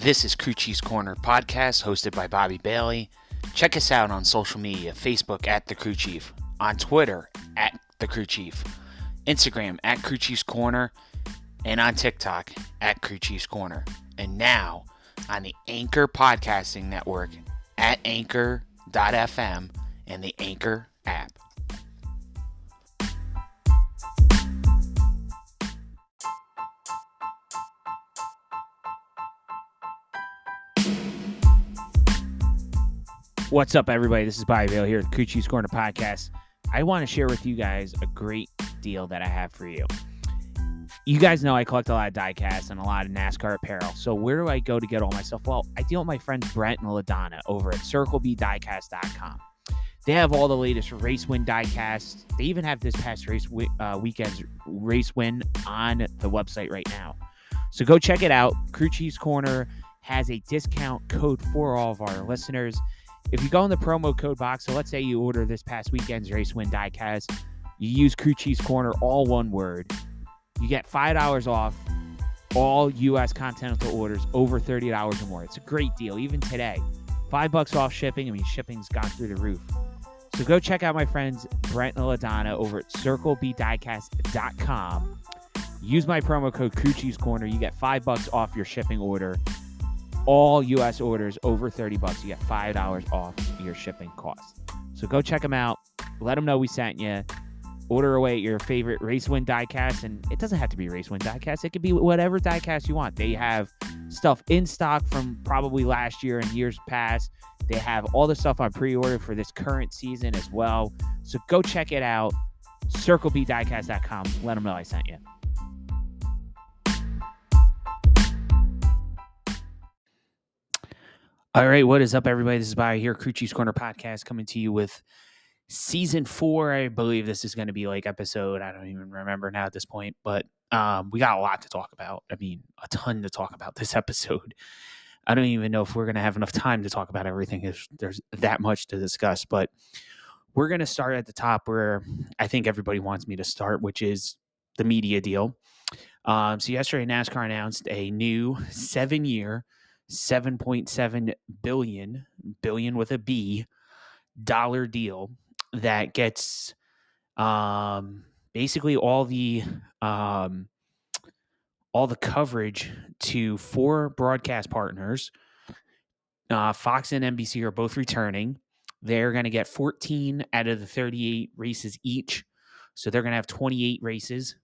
This is Crew Chief's Corner podcast hosted by Bobby Bailey. Check us out on social media Facebook at The Crew Chief, on Twitter at The Crew Chief, Instagram at Crew Chief's Corner, and on TikTok at Crew Chief's Corner. And now on the Anchor Podcasting Network at anchor.fm and the Anchor app. What's up, everybody? This is Bobby Bailey here at Chiefs Corner Podcast. I want to share with you guys a great deal that I have for you. You guys know I collect a lot of diecasts and a lot of NASCAR apparel. So where do I go to get all my stuff? Well, I deal with my friends Brent and LaDonna over at CircleBDiecast.com. They have all the latest race win diecasts. They even have this past race uh, weekend's race win on the website right now. So go check it out. Crew Chiefs Corner has a discount code for all of our listeners. If you go in the promo code box, so let's say you order this past weekend's race win diecast, you use Crew Chiefs Corner, all one word, you get five dollars off all U.S. continental orders over thirty dollars or more. It's a great deal, even today. Five bucks off shipping. I mean, shipping's gone through the roof. So go check out my friends Brent and LaDonna over at CircleBDiecast.com. Use my promo code Crew Chiefs Corner. You get five bucks off your shipping order all US orders over 30 bucks, you get $5 off your shipping cost. So go check them out. Let them know we sent you. Order away your favorite race win diecast. And it doesn't have to be race win diecast, it could be whatever diecast you want. They have stuff in stock from probably last year and years past. They have all the stuff on pre order for this current season as well. So go check it out. CircleBDiecast.com. Let them know I sent you. All right, what is up, everybody? This is Bobby here, Crew Chiefs Corner Podcast, coming to you with season four. I believe this is going to be like episode. I don't even remember now at this point, but um, we got a lot to talk about. I mean, a ton to talk about this episode. I don't even know if we're going to have enough time to talk about everything. If there's that much to discuss, but we're going to start at the top where I think everybody wants me to start, which is the media deal. Um, so yesterday, NASCAR announced a new seven-year 7.7 billion billion with a b dollar deal that gets um basically all the um all the coverage to four broadcast partners. Uh, fox and nbc are both returning. They're going to get 14 out of the 38 races each. So they're going to have 28 races.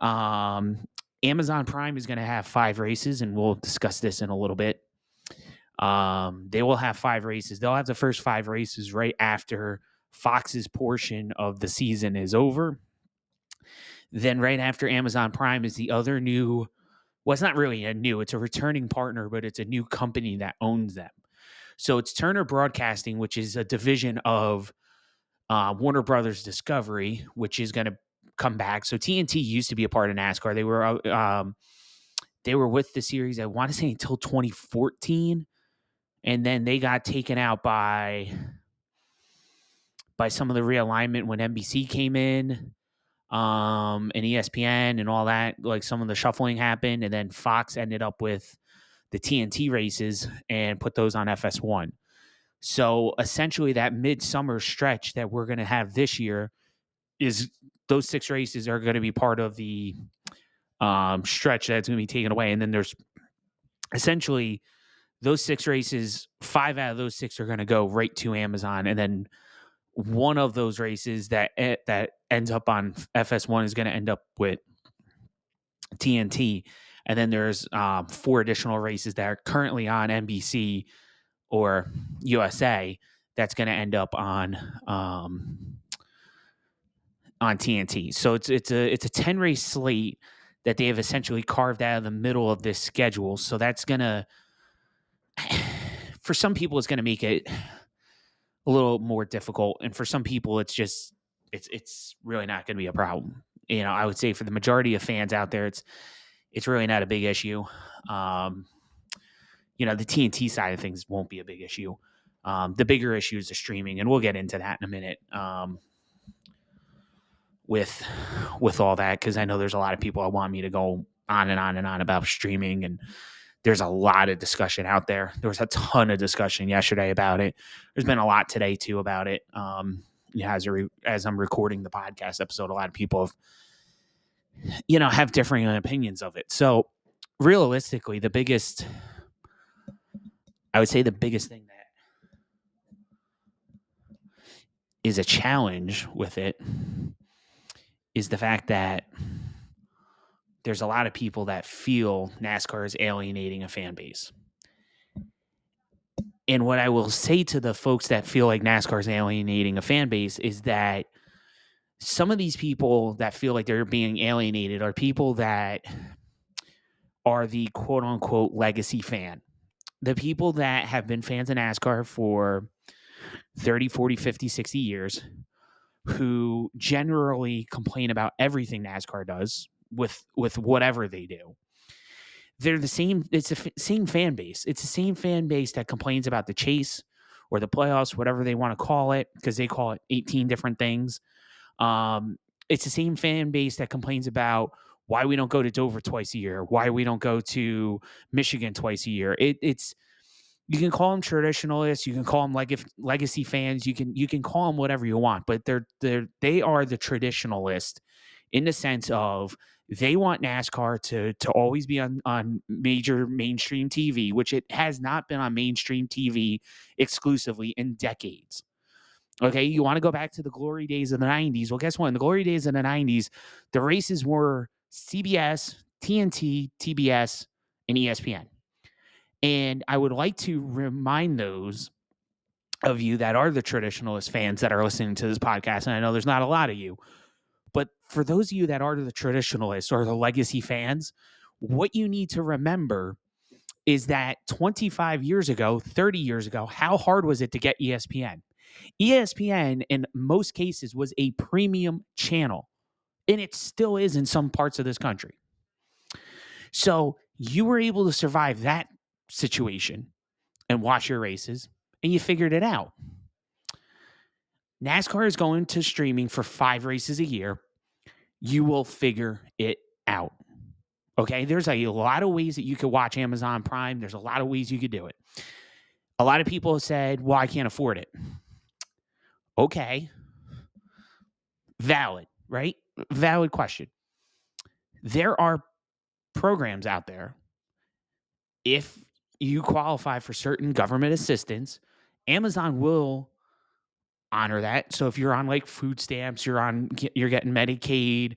Um, Amazon Prime is going to have five races, and we'll discuss this in a little bit. Um, they will have five races. They'll have the first five races right after Fox's portion of the season is over. Then, right after Amazon Prime, is the other new. Well, it's not really a new, it's a returning partner, but it's a new company that owns them. So it's Turner Broadcasting, which is a division of uh, Warner Brothers Discovery, which is going to come back. So TNT used to be a part of NASCAR. They were uh, um, they were with the series. I want to say until 2014, and then they got taken out by by some of the realignment when NBC came in, um, and ESPN and all that. Like some of the shuffling happened, and then Fox ended up with the TNT races and put those on FS1. So essentially, that midsummer stretch that we're going to have this year is those six races are going to be part of the um, stretch that's going to be taken away. And then there's essentially those six races, five out of those six are going to go right to Amazon. And then one of those races that that ends up on FS1 is going to end up with TNT. And then there's um, four additional races that are currently on NBC or USA that's going to end up on um, on TNT. So it's it's a it's a 10 race slate that they have essentially carved out of the middle of this schedule. So that's gonna for some people it's gonna make it a little more difficult. And for some people it's just it's it's really not gonna be a problem. You know, I would say for the majority of fans out there, it's it's really not a big issue. Um, you know, the TNT side of things won't be a big issue. Um, the bigger issue is the streaming, and we'll get into that in a minute. Um, with with all that because I know there's a lot of people that want me to go on and on and on about streaming and there's a lot of discussion out there. There was a ton of discussion yesterday about it. There's been a lot today too about it. Um, as, re- as I'm recording the podcast episode, a lot of people have, you know, have differing opinions of it. So realistically, the biggest, I would say the biggest thing that is a challenge with it is the fact that there's a lot of people that feel NASCAR is alienating a fan base. And what I will say to the folks that feel like NASCAR is alienating a fan base is that some of these people that feel like they're being alienated are people that are the quote unquote legacy fan. The people that have been fans of NASCAR for 30, 40, 50, 60 years who generally complain about everything NASCAR does with with whatever they do. They're the same it's the f- same fan base. It's the same fan base that complains about the chase or the playoffs, whatever they want to call it because they call it 18 different things. Um, it's the same fan base that complains about why we don't go to Dover twice a year, why we don't go to Michigan twice a year. It, it's you can call them traditionalists, you can call them like if legacy fans, you can you can call them whatever you want, but they're they're they are the traditionalist in the sense of they want NASCAR to to always be on on major mainstream TV, which it has not been on mainstream TV exclusively in decades. Okay, you want to go back to the glory days of the 90s. Well, guess what? In the glory days of the 90s, the races were CBS, TNT, TBS, and ESPN. And I would like to remind those of you that are the traditionalist fans that are listening to this podcast, and I know there's not a lot of you, but for those of you that are the traditionalists or the legacy fans, what you need to remember is that 25 years ago, 30 years ago, how hard was it to get ESPN? ESPN, in most cases, was a premium channel, and it still is in some parts of this country. So you were able to survive that situation and watch your races, and you figured it out. NASCAR is going to streaming for five races a year. You will figure it out. Okay. There's a lot of ways that you could watch Amazon Prime. There's a lot of ways you could do it. A lot of people have said, well, I can't afford it. Okay. Valid, right? Valid question. There are programs out there. If you qualify for certain government assistance, Amazon will honor that. So if you're on like food stamps, you're on you're getting Medicaid,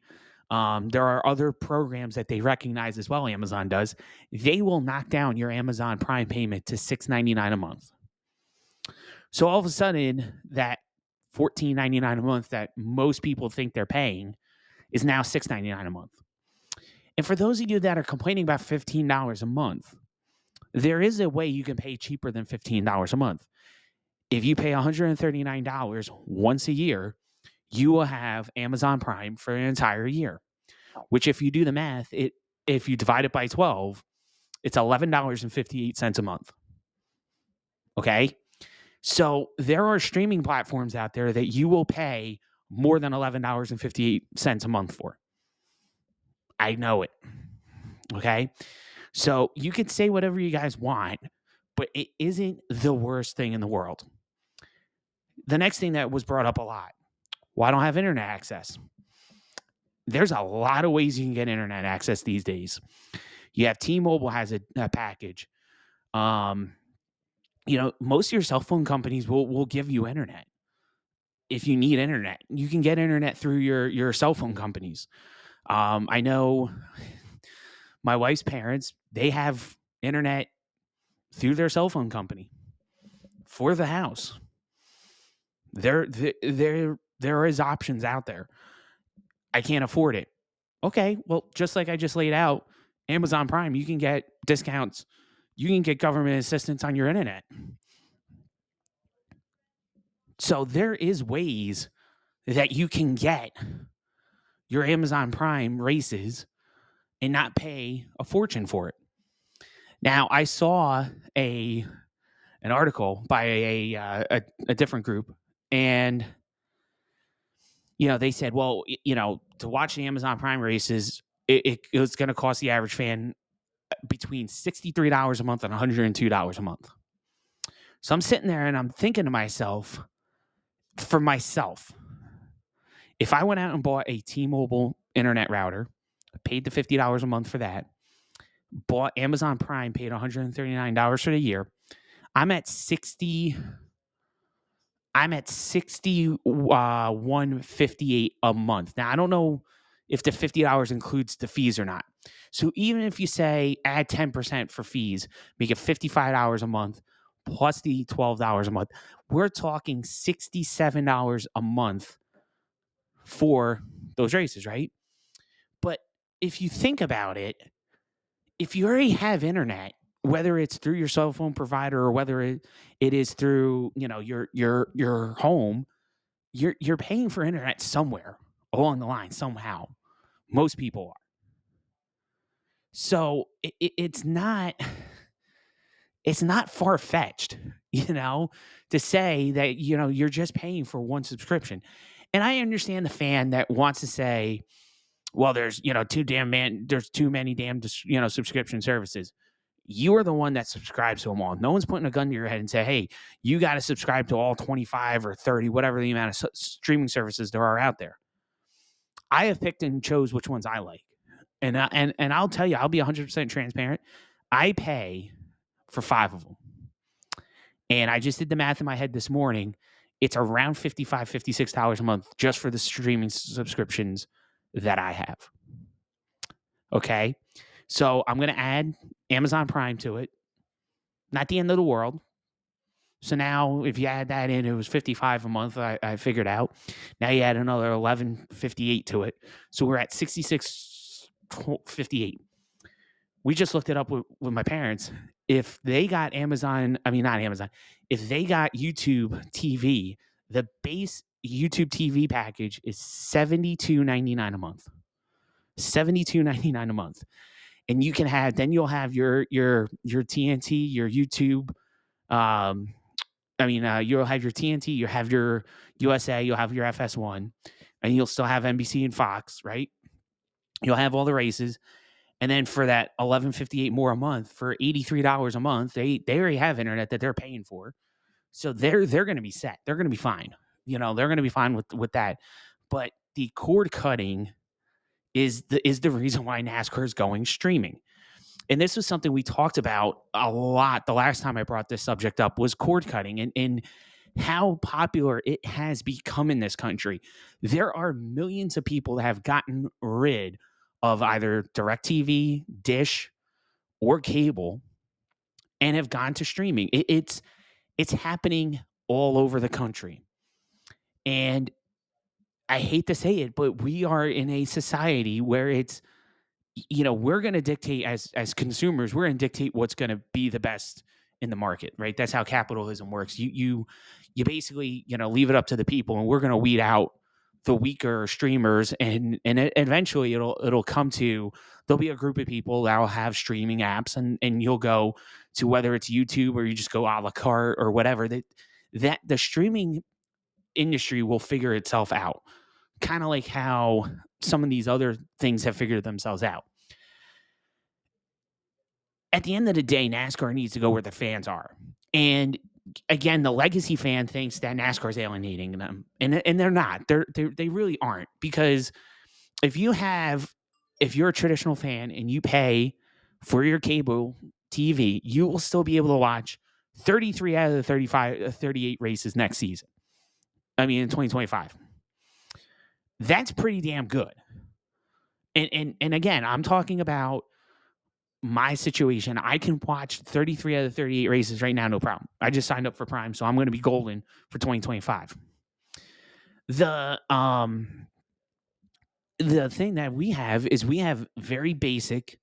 um, there are other programs that they recognize as well. Amazon does. They will knock down your Amazon Prime payment to six ninety nine a month. So all of a sudden, that fourteen ninety nine a month that most people think they're paying is now six ninety nine a month. And for those of you that are complaining about fifteen dollars a month, there is a way you can pay cheaper than $15 a month. If you pay $139 once a year, you will have Amazon Prime for an entire year. Which if you do the math, it if you divide it by 12, it's $11.58 a month. Okay? So there are streaming platforms out there that you will pay more than $11.58 a month for. I know it. Okay? So you can say whatever you guys want, but it isn't the worst thing in the world. The next thing that was brought up a lot well, I don't have internet access. There's a lot of ways you can get internet access these days. You have T-Mobile has a, a package. Um, you know, most of your cell phone companies will will give you internet if you need internet. You can get internet through your your cell phone companies. Um, I know my wife's parents, they have internet through their cell phone company for the house. There, there, there is options out there. I can't afford it. Okay, well, just like I just laid out, Amazon Prime, you can get discounts. You can get government assistance on your internet. So there is ways that you can get your Amazon Prime races and not pay a fortune for it. Now, I saw a an article by a uh, a, a different group, and you know they said, well, you know, to watch the Amazon Prime races, it, it, it was going to cost the average fan between $63 a month and $102 a month. So I'm sitting there and I'm thinking to myself, for myself, if I went out and bought a T Mobile internet router, paid the $50 a month for that, bought Amazon Prime, paid $139 for the year, I'm at 60 I'm at 60 uh 158 a month. Now I don't know if the $50 includes the fees or not. So even if you say add 10% for fees, make it $55 a month plus the $12 a month, we're talking $67 a month for those races, right? If you think about it, if you already have internet, whether it's through your cell phone provider or whether it, it is through, you know, your your your home, you're you're paying for internet somewhere along the line somehow. Most people are. So it, it, it's not it's not far fetched, you know, to say that you know you're just paying for one subscription. And I understand the fan that wants to say, well, there's you know too damn man, there's too many damn you know subscription services. You are the one that subscribes to them all. No one's putting a gun to your head and say, hey, you got to subscribe to all 25 or 30, whatever the amount of streaming services there are out there. I have picked and chose which ones I like. And I, and and I'll tell you, I'll be 100% transparent. I pay for 5 of them. And I just did the math in my head this morning. It's around 55 $56 a month just for the streaming subscriptions that I have. Okay? So I'm going to add Amazon Prime to it. Not the end of the world. So now, if you add that in, it was 55 a month. I, I figured out. Now you add another 11.58 to it, so we're at 66.58. We just looked it up with, with my parents. If they got Amazon, I mean not Amazon, if they got YouTube TV, the base YouTube TV package is 72.99 a month. 72.99 a month. And you can have then you'll have your your your TNT, your YouTube um I mean, uh, you'll have your TNT, you'll have your USA, you'll have your FS1, and you'll still have NBC and Fox, right? You'll have all the races. And then for that 1158 more a month, for $83 a month, they they already have internet that they're paying for. So they're they're gonna be set. They're gonna be fine. You know, they're gonna be fine with with that. But the cord cutting is the is the reason why NASCAR is going streaming and this was something we talked about a lot the last time I brought this subject up was cord cutting and, and how popular it has become in this country. There are millions of people that have gotten rid of either DirecTV, Dish, or cable and have gone to streaming. It, it's it's happening all over the country. And I hate to say it, but we are in a society where it's you know we're going to dictate as as consumers we're going to dictate what's going to be the best in the market right? That's how capitalism works. You you you basically you know leave it up to the people and we're going to weed out the weaker streamers and and eventually it'll it'll come to there'll be a group of people that'll have streaming apps and and you'll go to whether it's YouTube or you just go a la carte or whatever that that the streaming industry will figure itself out kind of like how some of these other things have figured themselves out. At the end of the day, NASCAR needs to go where the fans are. And again, the legacy fan thinks that NASCAR is alienating them, and and they're not. They're, they're they really aren't because if you have if you're a traditional fan and you pay for your cable TV, you will still be able to watch 33 out of the 35 uh, 38 races next season. I mean in 2025. That's pretty damn good. And and and again, I'm talking about my situation. I can watch 33 out of 38 races right now, no problem. I just signed up for Prime, so I'm going to be golden for 2025. The um the thing that we have is we have very basic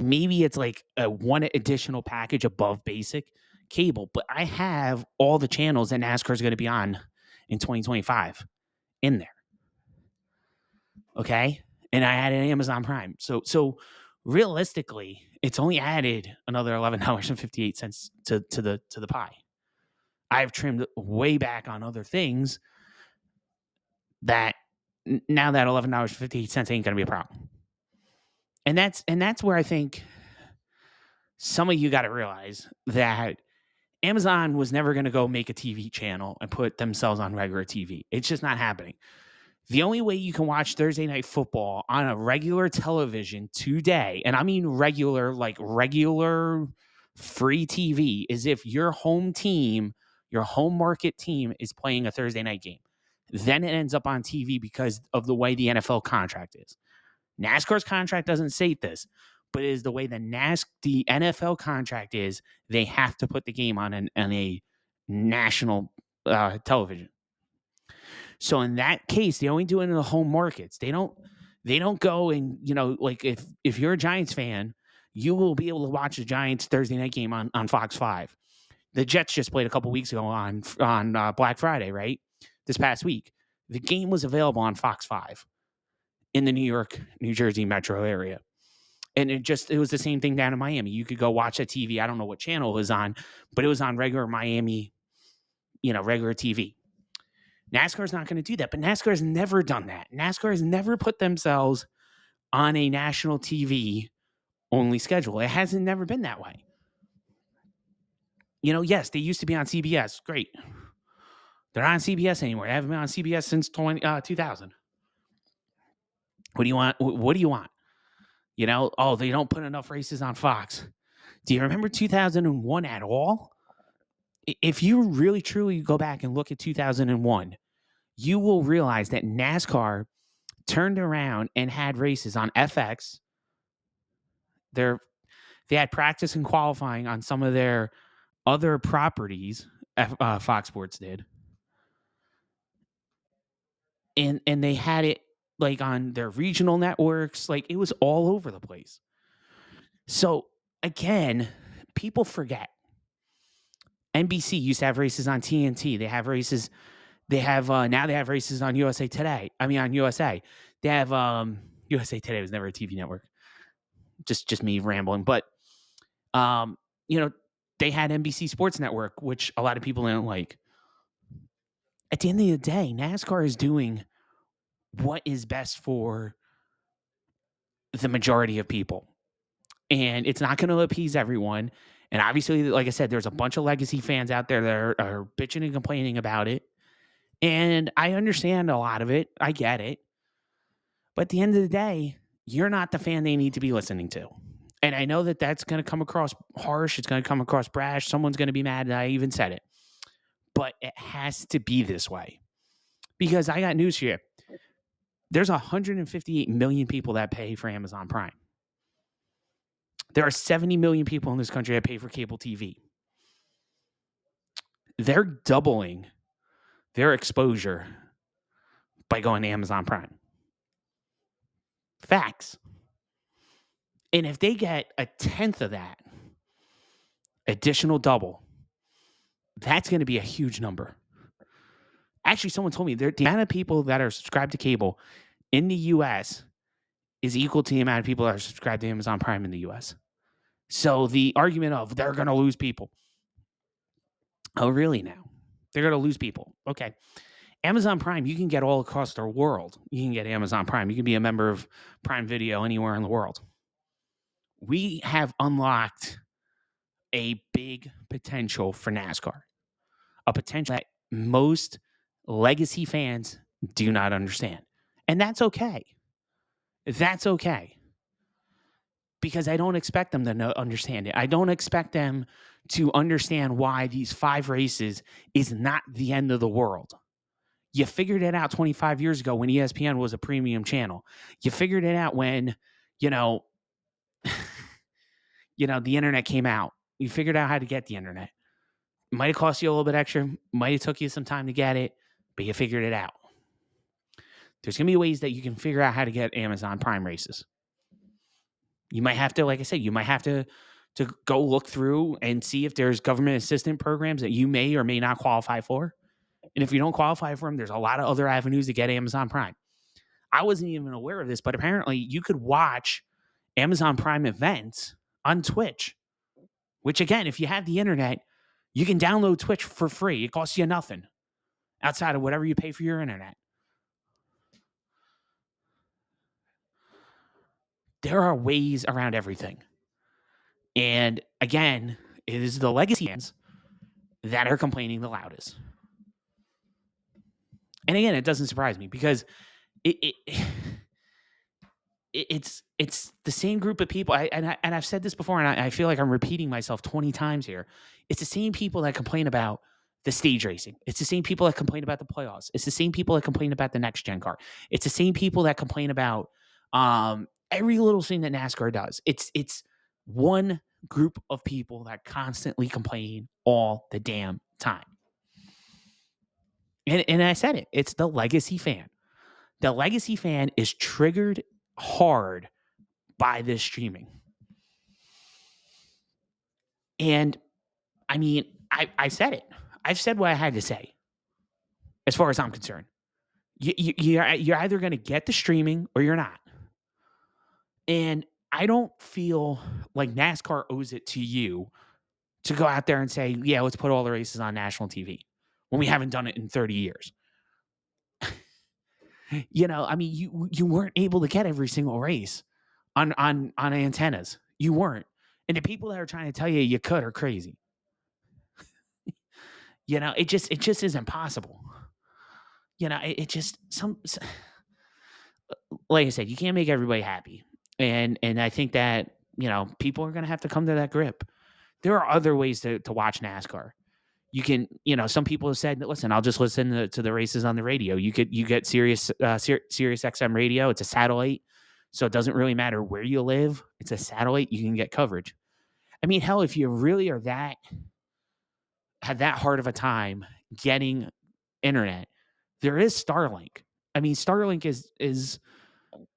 maybe it's like a one additional package above basic cable, but I have all the channels that NASCAR is going to be on in 2025 in there. Okay. And I added Amazon Prime. So, so realistically, it's only added another $11.58 to, to the, to the pie. I've trimmed way back on other things that now that $11.58 ain't going to be a problem. And that's, and that's where I think some of you got to realize that Amazon was never going to go make a TV channel and put themselves on regular TV. It's just not happening. The only way you can watch Thursday night football on a regular television today, and I mean regular, like regular free TV, is if your home team, your home market team, is playing a Thursday night game. Then it ends up on TV because of the way the NFL contract is. NASCAR's contract doesn't state this, but is the way the NAS the NFL contract is. They have to put the game on an, on a national uh, television. So in that case, they only do it in the home markets. They don't they don't go and you know like if if you're a Giants fan, you will be able to watch the Giants Thursday night game on on Fox Five. The Jets just played a couple weeks ago on on uh, Black Friday, right? This past week, the game was available on Fox Five in the New York, New Jersey metro area. And it just it was the same thing down in Miami. You could go watch a TV. I don't know what channel it was on, but it was on regular Miami, you know, regular TV. NASCAR's not going to do that, but NASCAR has never done that. NASCAR has never put themselves on a national TV only schedule. It hasn't never been that way. You know, yes, they used to be on CBS. Great. They're not on CBS anymore. They haven't been on CBS since 20, uh, 2000. What do you want? What do you want? You know, oh, they don't put enough races on Fox. Do you remember 2001 at all? If you really truly go back and look at 2001, you will realize that NASCAR turned around and had races on FX. They're, they had practice and qualifying on some of their other properties. Uh, Fox Sports did, and and they had it like on their regional networks. Like it was all over the place. So again, people forget. NBC used to have races on TNT. They have races. They have uh, now they have races on USA Today. I mean on USA. They have um, USA Today was never a TV network. Just just me rambling, but um, you know they had NBC Sports Network, which a lot of people didn't like. At the end of the day, NASCAR is doing what is best for the majority of people. And it's not going to appease everyone. And obviously, like I said, there's a bunch of legacy fans out there that are, are bitching and complaining about it. And I understand a lot of it. I get it. But at the end of the day, you're not the fan they need to be listening to. And I know that that's going to come across harsh. It's going to come across brash. Someone's going to be mad that I even said it. But it has to be this way. Because I got news for you there's 158 million people that pay for Amazon Prime. There are 70 million people in this country that pay for cable TV. They're doubling their exposure by going to Amazon Prime. Facts. And if they get a tenth of that additional double, that's going to be a huge number. Actually, someone told me that the amount of people that are subscribed to cable in the US is equal to the amount of people that are subscribed to Amazon Prime in the US. So the argument of they're going to lose people. Oh, really now? They're going to lose people. Okay. Amazon Prime, you can get all across the world. You can get Amazon Prime. You can be a member of Prime Video anywhere in the world. We have unlocked a big potential for NASCAR, a potential that most legacy fans do not understand. And that's okay. That's okay. Because I don't expect them to know, understand it. I don't expect them to understand why these five races is not the end of the world. You figured it out 25 years ago when ESPN was a premium channel. You figured it out when, you know, you know, the internet came out. You figured out how to get the internet. Might have cost you a little bit extra, might have took you some time to get it but you figured it out. There's going to be ways that you can figure out how to get Amazon Prime races. You might have to, like I said, you might have to to go look through and see if there's government assistance programs that you may or may not qualify for. And if you don't qualify for them, there's a lot of other avenues to get Amazon Prime. I wasn't even aware of this, but apparently you could watch Amazon Prime events on Twitch, which again, if you have the internet, you can download Twitch for free. It costs you nothing outside of whatever you pay for your internet. There are ways around everything. And again, it is the legacy fans that are complaining the loudest. And again, it doesn't surprise me because it, it, it it's it's the same group of people. I, and I, and I've said this before, and I, I feel like I'm repeating myself 20 times here. It's the same people that complain about the stage racing. It's the same people that complain about the playoffs. It's the same people that complain about the next gen car. It's the same people that complain about um, every little thing that NASCAR does. It's it's one group of people that constantly complain all the damn time. And and I said it. It's the legacy fan. The legacy fan is triggered hard by this streaming. And I mean, I, I said it. I've said what I had to say as far as I'm concerned. You, you, you're, you're either going to get the streaming or you're not. And I don't feel like NASCAR owes it to you to go out there and say, yeah, let's put all the races on national TV when we haven't done it in 30 years. you know, I mean, you you weren't able to get every single race on on on antennas. You weren't. And the people that are trying to tell you you could are crazy. You know, it just it just isn't possible. You know, it, it just some like I said, you can't make everybody happy and and I think that you know people are to have to come to that grip. There are other ways to to watch NASCAR. You can, you know, some people have said, "Listen, I'll just listen to, to the races on the radio." You could you get Sirius uh, Sirius XM radio. It's a satellite, so it doesn't really matter where you live. It's a satellite. You can get coverage. I mean, hell, if you really are that had that hard of a time getting internet, there is Starlink. I mean, Starlink is is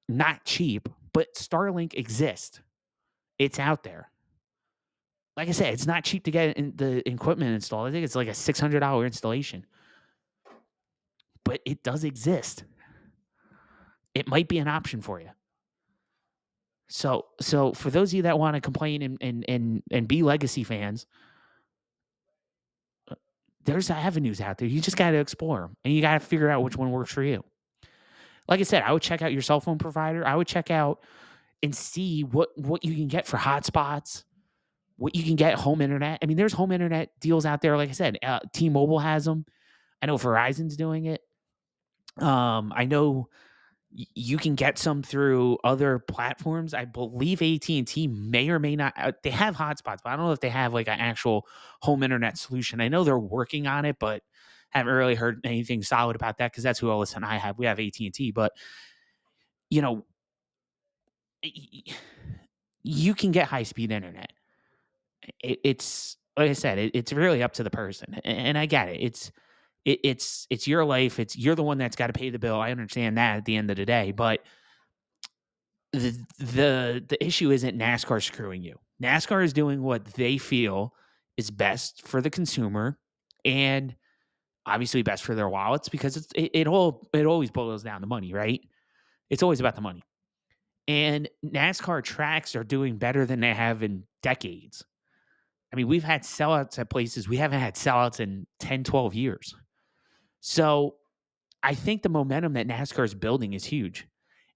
not cheap, but Starlink exists. It's out there. Like I said, it's not cheap to get the equipment installed. I think it's like a $600 installation. But it does exist. It might be an option for you. So, so for those of you that want to complain and and and and be legacy fans, there's avenues out there. You just got to explore them, and you got to figure out which one works for you like I said, I would check out your cell phone provider. I would check out and see what what you can get for hotspots, what you can get home internet. I mean, there's home internet deals out there. Like I said, uh, T-Mobile has them. I know Verizon's doing it. Um, I know you can get some through other platforms. I believe AT and T may or may not. Uh, they have hotspots, but I don't know if they have like an actual home internet solution. I know they're working on it, but haven't really heard anything solid about that because that's who Ellis and I have. We have AT and T, but you know, you can get high speed internet. it's like I said, it's really up to the person, and I get it. It's it's it's your life. It's you're the one that's got to pay the bill. I understand that at the end of the day, but the the the issue isn't NASCAR screwing you. NASCAR is doing what they feel is best for the consumer, and obviously best for their wallets because it's it, it all it always boils down to money, right? It's always about the money. And NASCAR tracks are doing better than they have in decades. I mean, we've had sellouts at places we haven't had sellouts in 10, 12 years. So I think the momentum that NASCAR is building is huge.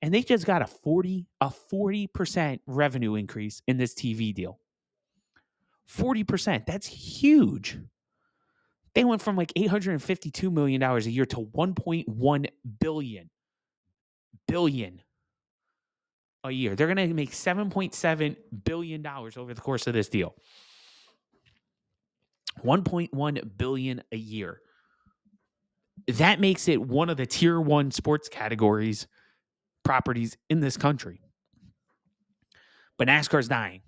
And they just got a 40 a 40% revenue increase in this TV deal. 40%. That's huge. They went from like $852 million a year to 1.1 billion billion a year. They're going to make 7.7 billion dollars over the course of this deal. 1.1 billion a year. That makes it one of the tier 1 sports categories properties in this country. But NASCAR's dying.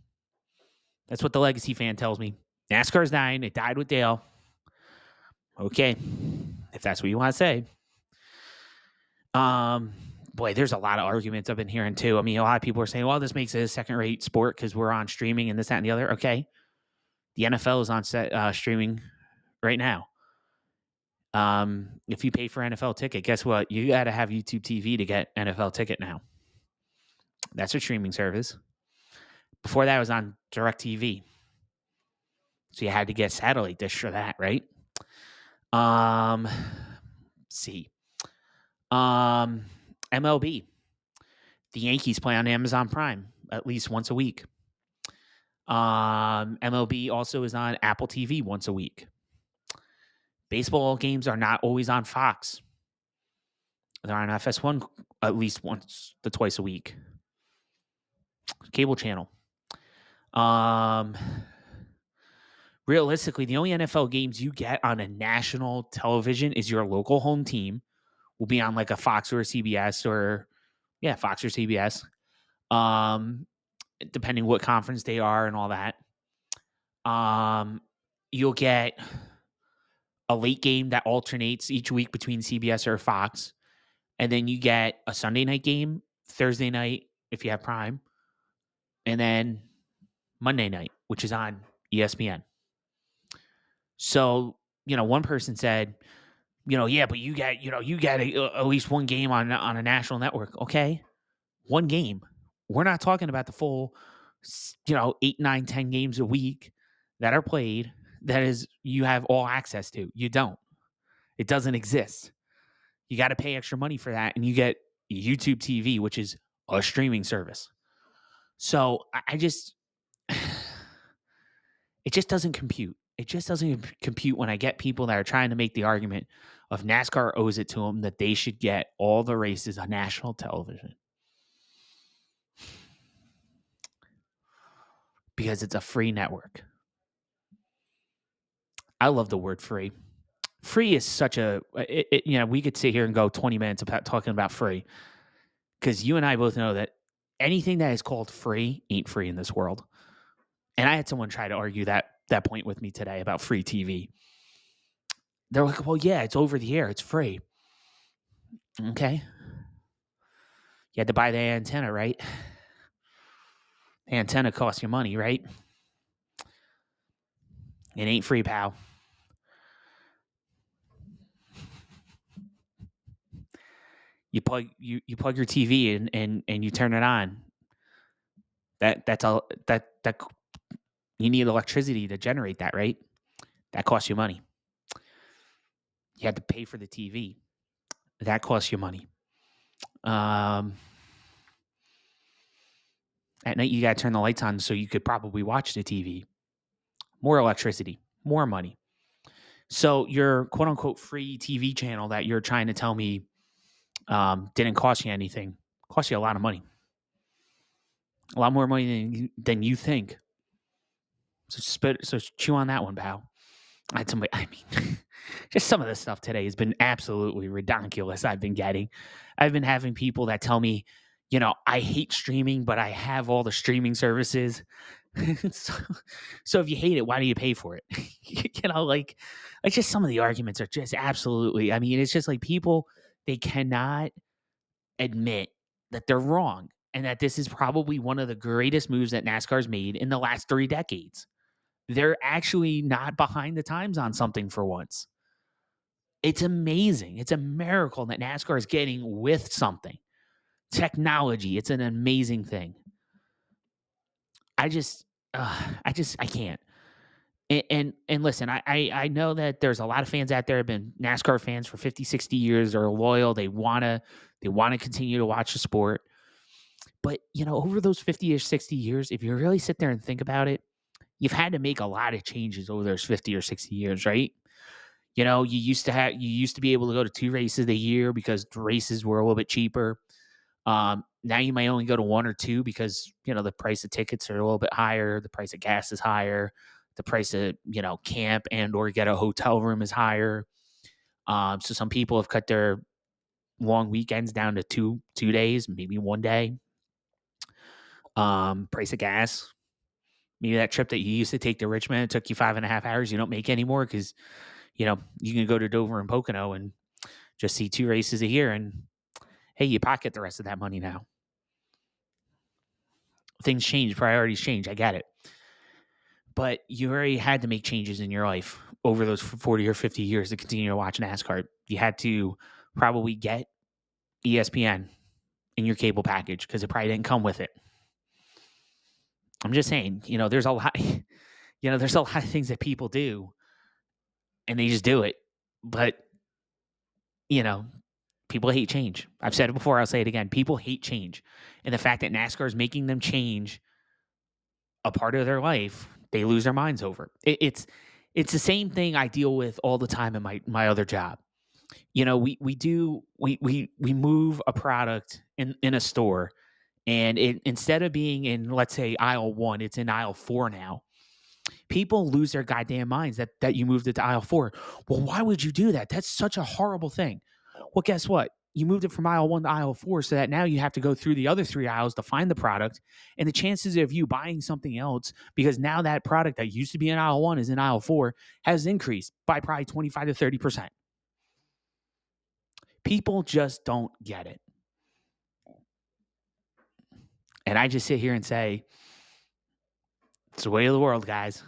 That's what the legacy fan tells me. NASCAR's dying. It died with Dale. Okay, if that's what you want to say. Um, boy, there's a lot of arguments I've been hearing too. I mean, a lot of people are saying, "Well, this makes it a second-rate sport because we're on streaming and this, that, and the other." Okay, the NFL is on set uh, streaming right now. Um, if you pay for NFL ticket, guess what? You got to have YouTube TV to get NFL ticket now. That's a streaming service. Before that was on DirecTV. So you had to get satellite dish for that, right? Um, see. Um, MLB. The Yankees play on Amazon Prime at least once a week. Um, MLB also is on Apple TV once a week. Baseball games are not always on Fox. They're on FS1 at least once to twice a week. Cable channel. Um, realistically, the only NFL games you get on a national television is your local home team. Will be on like a Fox or a CBS or yeah, Fox or CBS. Um, depending what conference they are and all that. Um, you'll get a late game that alternates each week between CBS or Fox, and then you get a Sunday night game, Thursday night if you have Prime, and then Monday night, which is on ESPN. So, you know, one person said, you know, yeah, but you get, you know, you get a, at least one game on on a national network. Okay, one game. We're not talking about the full, you know, eight, nine, ten games a week that are played. That is, you have all access to. You don't. It doesn't exist. You got to pay extra money for that, and you get YouTube TV, which is a streaming service. So I just, it just doesn't compute. It just doesn't compute when I get people that are trying to make the argument of NASCAR owes it to them that they should get all the races on national television. Because it's a free network. I love the word free. Free is such a, uh, it, it, you know, we could sit here and go 20 minutes about talking about free because you and I both know that anything that is called free ain't free in this world. And I had someone try to argue that that point with me today about free TV. They're like, "Well, yeah, it's over the air, it's free." Okay. You had to buy the antenna, right? The antenna costs you money, right? It ain't free, pal. You plug you, you plug your TV in and and you turn it on. That that's all that that you need electricity to generate that, right? That costs you money. You had to pay for the TV. That costs you money. Um, at night, you got to turn the lights on so you could probably watch the TV. More electricity, more money. So your quote unquote free TV channel that you're trying to tell me um, didn't cost you anything cost you a lot of money, a lot more money than you, than you think. So spit, so chew on that one, pal. I had somebody. I mean, just some of the stuff today has been absolutely ridiculous. I've been getting. I've been having people that tell me, you know, I hate streaming, but I have all the streaming services. so, so if you hate it, why do you pay for it? you know, like, like just some of the arguments are just absolutely. I mean, it's just like people they cannot admit that they're wrong and that this is probably one of the greatest moves that NASCAR's made in the last three decades. They're actually not behind the times on something for once. It's amazing. It's a miracle that NASCAR is getting with something. Technology, it's an amazing thing. I just, uh, I just, I can't. And, and, and listen, I, I I know that there's a lot of fans out there have been NASCAR fans for 50, 60 years. They're loyal. They wanna they want to continue to watch the sport. But you know, over those 50 or 60 years, if you really sit there and think about it, you've had to make a lot of changes over those 50 or 60 years, right? You know, you used to have you used to be able to go to two races a year because races were a little bit cheaper. Um, now you might only go to one or two because you know the price of tickets are a little bit higher, the price of gas is higher, the price of you know camp and or get a hotel room is higher. Um, so some people have cut their long weekends down to two two days, maybe one day. Um, price of gas maybe that trip that you used to take to Richmond it took you five and a half hours. You don't make anymore because you know you can go to Dover and Pocono and just see two races a year, and hey, you pocket the rest of that money now. Things change, priorities change. I get it, but you already had to make changes in your life over those forty or fifty years to continue to watch NASCAR. You had to probably get ESPN in your cable package because it probably didn't come with it. I'm just saying, you know, there's a lot, you know, there's a lot of things that people do and they just do it. But, you know, people hate change. I've said it before, I'll say it again. People hate change. And the fact that NASCAR is making them change a part of their life they lose their minds over. It, it's it's the same thing I deal with all the time in my my other job. You know, we we do we we we move a product in in a store and it, instead of being in let's say aisle 1, it's in aisle 4 now. People lose their goddamn minds that that you moved it to aisle 4. Well, why would you do that? That's such a horrible thing. Well, guess what? You moved it from aisle one to aisle four so that now you have to go through the other three aisles to find the product. And the chances of you buying something else, because now that product that used to be in aisle one is in aisle four, has increased by probably 25 to 30%. People just don't get it. And I just sit here and say, it's the way of the world, guys.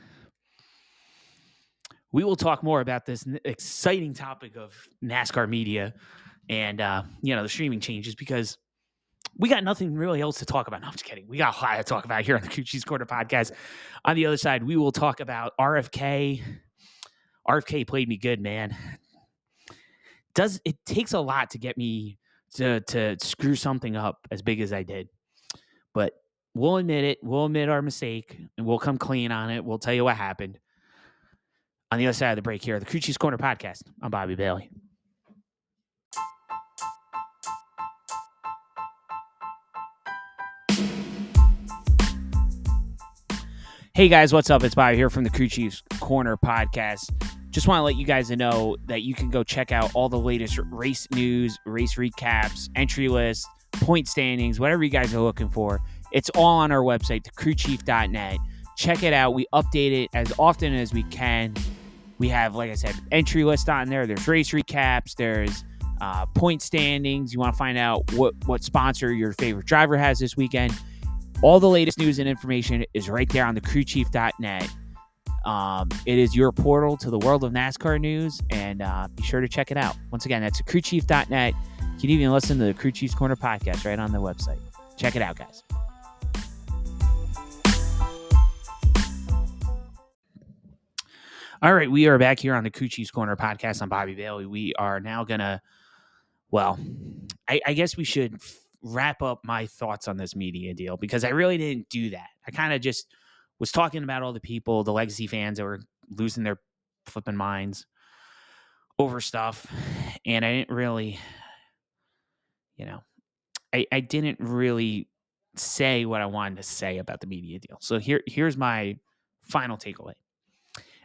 We will talk more about this exciting topic of NASCAR media and uh, you know the streaming changes because we got nothing really else to talk about. No, I'm just kidding. We got a lot to talk about here on the Crew Chief's Corner podcast. On the other side, we will talk about RFK. RFK played me good, man. Does it takes a lot to get me to to screw something up as big as I did, but we'll admit it. We'll admit our mistake, and we'll come clean on it. We'll tell you what happened. On the other side of the break here, the Crew Chief's Corner podcast. I'm Bobby Bailey. Hey guys, what's up? It's Bobby here from the Crew Chiefs Corner podcast. Just want to let you guys know that you can go check out all the latest race news, race recaps, entry lists, point standings, whatever you guys are looking for. It's all on our website, thecrewchief.net. Check it out. We update it as often as we can. We have, like I said, entry list on there. There's race recaps. There's uh, point standings. You want to find out what what sponsor your favorite driver has this weekend all the latest news and information is right there on the crewchief.net. Um, it is your portal to the world of NASCAR news, and uh, be sure to check it out. Once again, that's crewchief.net. You can even listen to the Crew Chiefs Corner podcast right on the website. Check it out, guys. All right, we are back here on the Crew Chiefs Corner podcast. I'm Bobby Bailey. We are now gonna, well, I, I guess we should wrap up my thoughts on this media deal because I really didn't do that. I kind of just was talking about all the people, the legacy fans that were losing their flipping minds over stuff. And I didn't really, you know, I, I didn't really say what I wanted to say about the media deal. So here here's my final takeaway.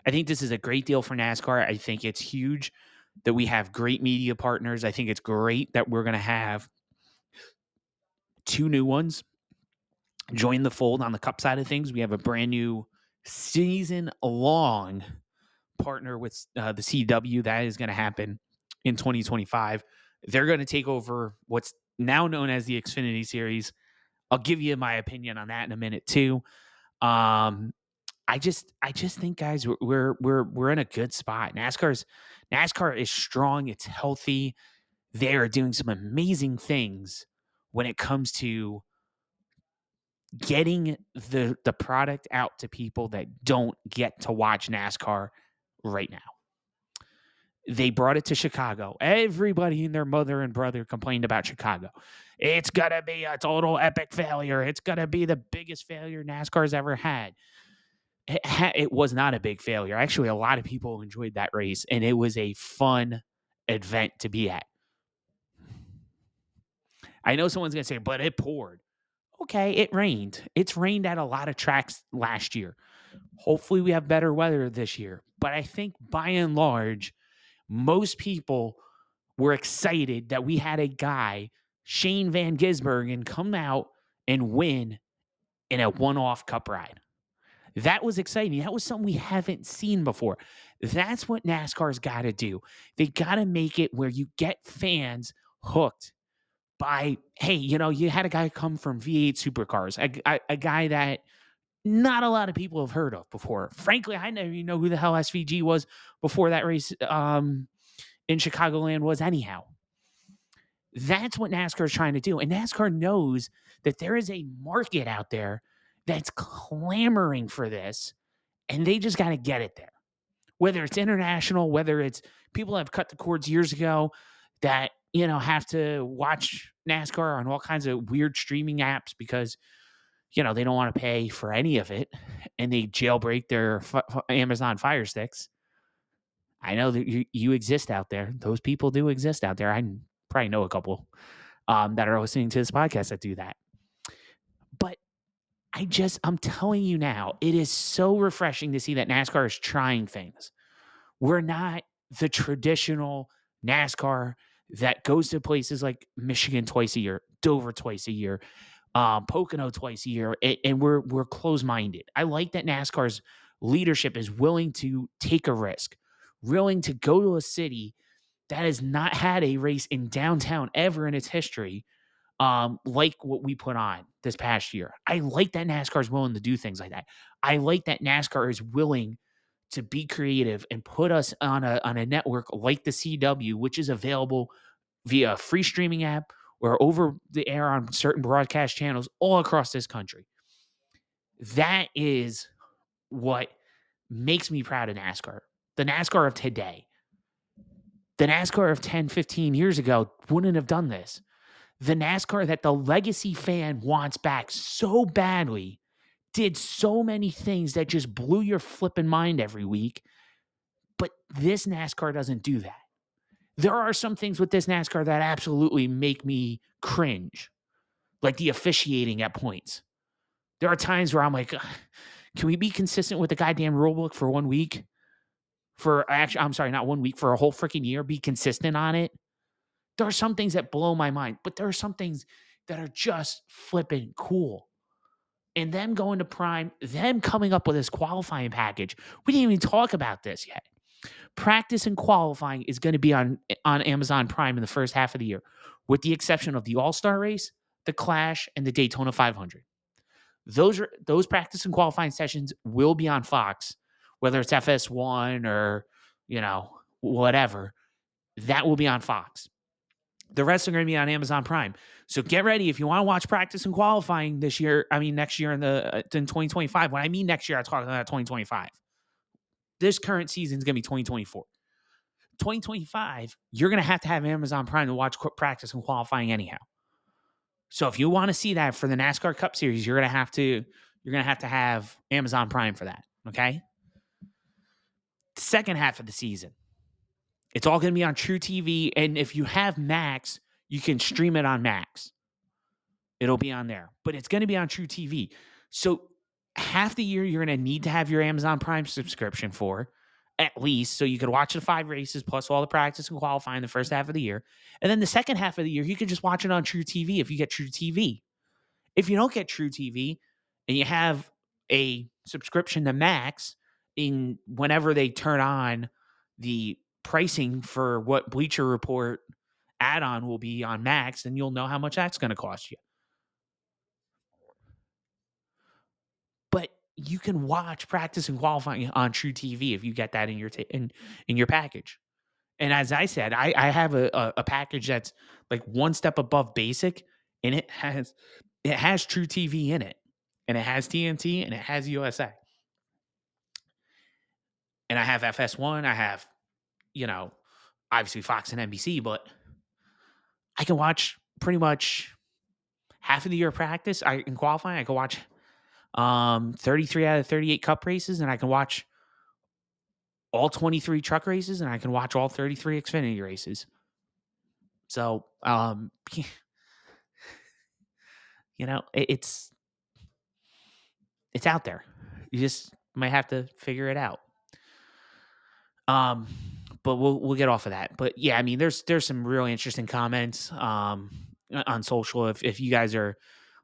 I think this is a great deal for NASCAR. I think it's huge that we have great media partners. I think it's great that we're going to have two new ones join the fold on the cup side of things. We have a brand new season long partner with uh, the CW that is going to happen in 2025. They're going to take over what's now known as the Xfinity Series. I'll give you my opinion on that in a minute too. Um, I just, I just think, guys, we're we're we're in a good spot. NASCAR's NASCAR is strong. It's healthy. They are doing some amazing things when it comes to getting the the product out to people that don't get to watch NASCAR right now. They brought it to Chicago. Everybody and their mother and brother complained about Chicago. It's going to be a total epic failure. It's going to be the biggest failure NASCAR's ever had. It, it was not a big failure. Actually, a lot of people enjoyed that race, and it was a fun event to be at. I know someone's going to say, but it poured. Okay, it rained. It's rained at a lot of tracks last year. Hopefully, we have better weather this year. But I think by and large, most people were excited that we had a guy, Shane Van Gisbergen, come out and win in a one off cup ride. That was exciting. That was something we haven't seen before. That's what NASCAR's got to do. They got to make it where you get fans hooked by hey, you know, you had a guy come from V8 supercars, a, a, a, guy that not a lot of people have heard of before. Frankly, I never even know who the hell SVG was before that race um, in Chicagoland was anyhow. That's what NASCAR is trying to do. And NASCAR knows that there is a market out there that's clamoring for this, and they just got to get it there. Whether it's international, whether it's people have cut the cords years ago that you know, have to watch NASCAR on all kinds of weird streaming apps because, you know, they don't want to pay for any of it and they jailbreak their f- f- Amazon Fire Sticks. I know that you, you exist out there. Those people do exist out there. I probably know a couple um, that are listening to this podcast that do that. But I just, I'm telling you now, it is so refreshing to see that NASCAR is trying things. We're not the traditional NASCAR that goes to places like Michigan twice a year, Dover twice a year, um, Pocono twice a year, and, and we're we're close minded. I like that NASCAR's leadership is willing to take a risk, willing to go to a city that has not had a race in downtown ever in its history, um, like what we put on this past year. I like that NASCAR is willing to do things like that. I like that NASCAR is willing to be creative and put us on a on a network like the CW, which is available via a free streaming app or over the air on certain broadcast channels all across this country. That is what makes me proud of NASCAR. The NASCAR of today. The NASCAR of 10, 15 years ago wouldn't have done this. The NASCAR that the legacy fan wants back so badly did so many things that just blew your flipping mind every week. But this NASCAR doesn't do that. There are some things with this NASCAR that absolutely make me cringe, like the officiating at points. There are times where I'm like, can we be consistent with the goddamn rulebook for one week? For actually, I'm sorry, not one week, for a whole freaking year, be consistent on it. There are some things that blow my mind, but there are some things that are just flipping cool and them going to prime, them coming up with this qualifying package. We didn't even talk about this yet. Practice and qualifying is going to be on on Amazon Prime in the first half of the year, with the exception of the All Star Race, the Clash, and the Daytona 500. Those are those practice and qualifying sessions will be on Fox, whether it's FS1 or you know whatever. That will be on Fox. The rest are going to be on Amazon Prime. So get ready if you want to watch practice and qualifying this year. I mean, next year in the uh, in 2025. When I mean next year, I'm talking about 2025. This current season is going to be 2024. 2025, you're going to have to have Amazon Prime to watch practice and qualifying anyhow. So if you want to see that for the NASCAR Cup Series, you're going to have to you're going to have to have Amazon Prime for that. Okay. Second half of the season, it's all going to be on truTV. And if you have Max, you can stream it on Max. It'll be on there, but it's going to be on truTV. So half the year you're going to need to have your Amazon Prime subscription for at least so you could watch the five races plus all the practice and qualifying the first half of the year. And then the second half of the year, you can just watch it on truTV if you get truTV. If you don't get truTV and you have a subscription to Max in whenever they turn on the pricing for what Bleacher Report add-on will be on Max, then you'll know how much that's going to cost you. But you can watch practice and qualifying on truTV if you get that in your in in your package. And as I said, I, I have a, a, a package that's like one step above basic, and it has it has truTV in it, and it has TNT, and it has USA. And I have FS1. I have you know, obviously Fox and NBC, but I can watch pretty much half of the year of practice. I can qualify. I can watch um, 33 out of 38 cup races, and I can watch all 23 truck races, and I can watch all 33 Xfinity races. So, um, you know, it, it's it's out there. You just might have to figure it out. Um, but we'll we'll get off of that. But yeah, I mean, there's there's some really interesting comments um, on social. If if you guys are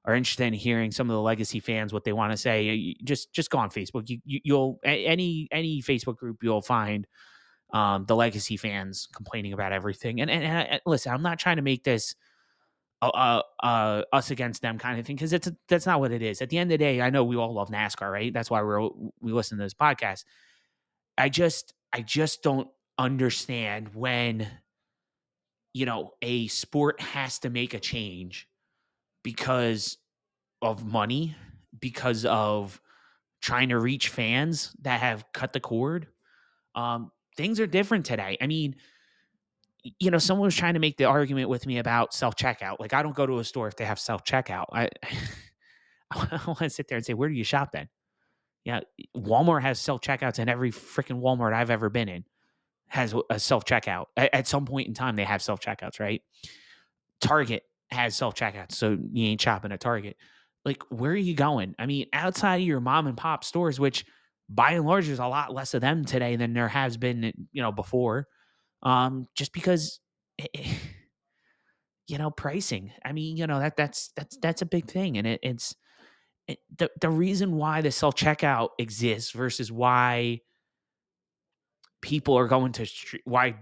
are interested in hearing some of the legacy fans what they want to say, just just go on Facebook. You, you will any any Facebook group you'll find um, the legacy fans complaining about everything. And and, and listen, I'm not trying to make this. Uh, uh, us against them kind of thing because it's that's not what it is. At the end of the day, I know we all love NASCAR, right? That's why we're we listen to this podcast. I just I just don't understand when you know a sport has to make a change because of money because of trying to reach fans that have cut the cord. Um, things are different today. I mean you know someone was trying to make the argument with me about self checkout like i don't go to a store if they have self checkout i I want to sit there and say, where do you shop then? Yeah, Walmart has self checkouts, in every freaking Walmart I've ever been in has a self checkout. At, some point in time, they have self checkouts, right? Target has self checkouts, so you ain't shopping at Target. Like, where are you going? I mean, outside of your mom and pop stores, which by and large there's a lot less of them today than there has been, you know, before. Um, just because, eh, eh, you know, pricing. I mean, you know that that's that's that's a big thing, and it, it's it, the the reason why the self checkout exists versus why people are going to why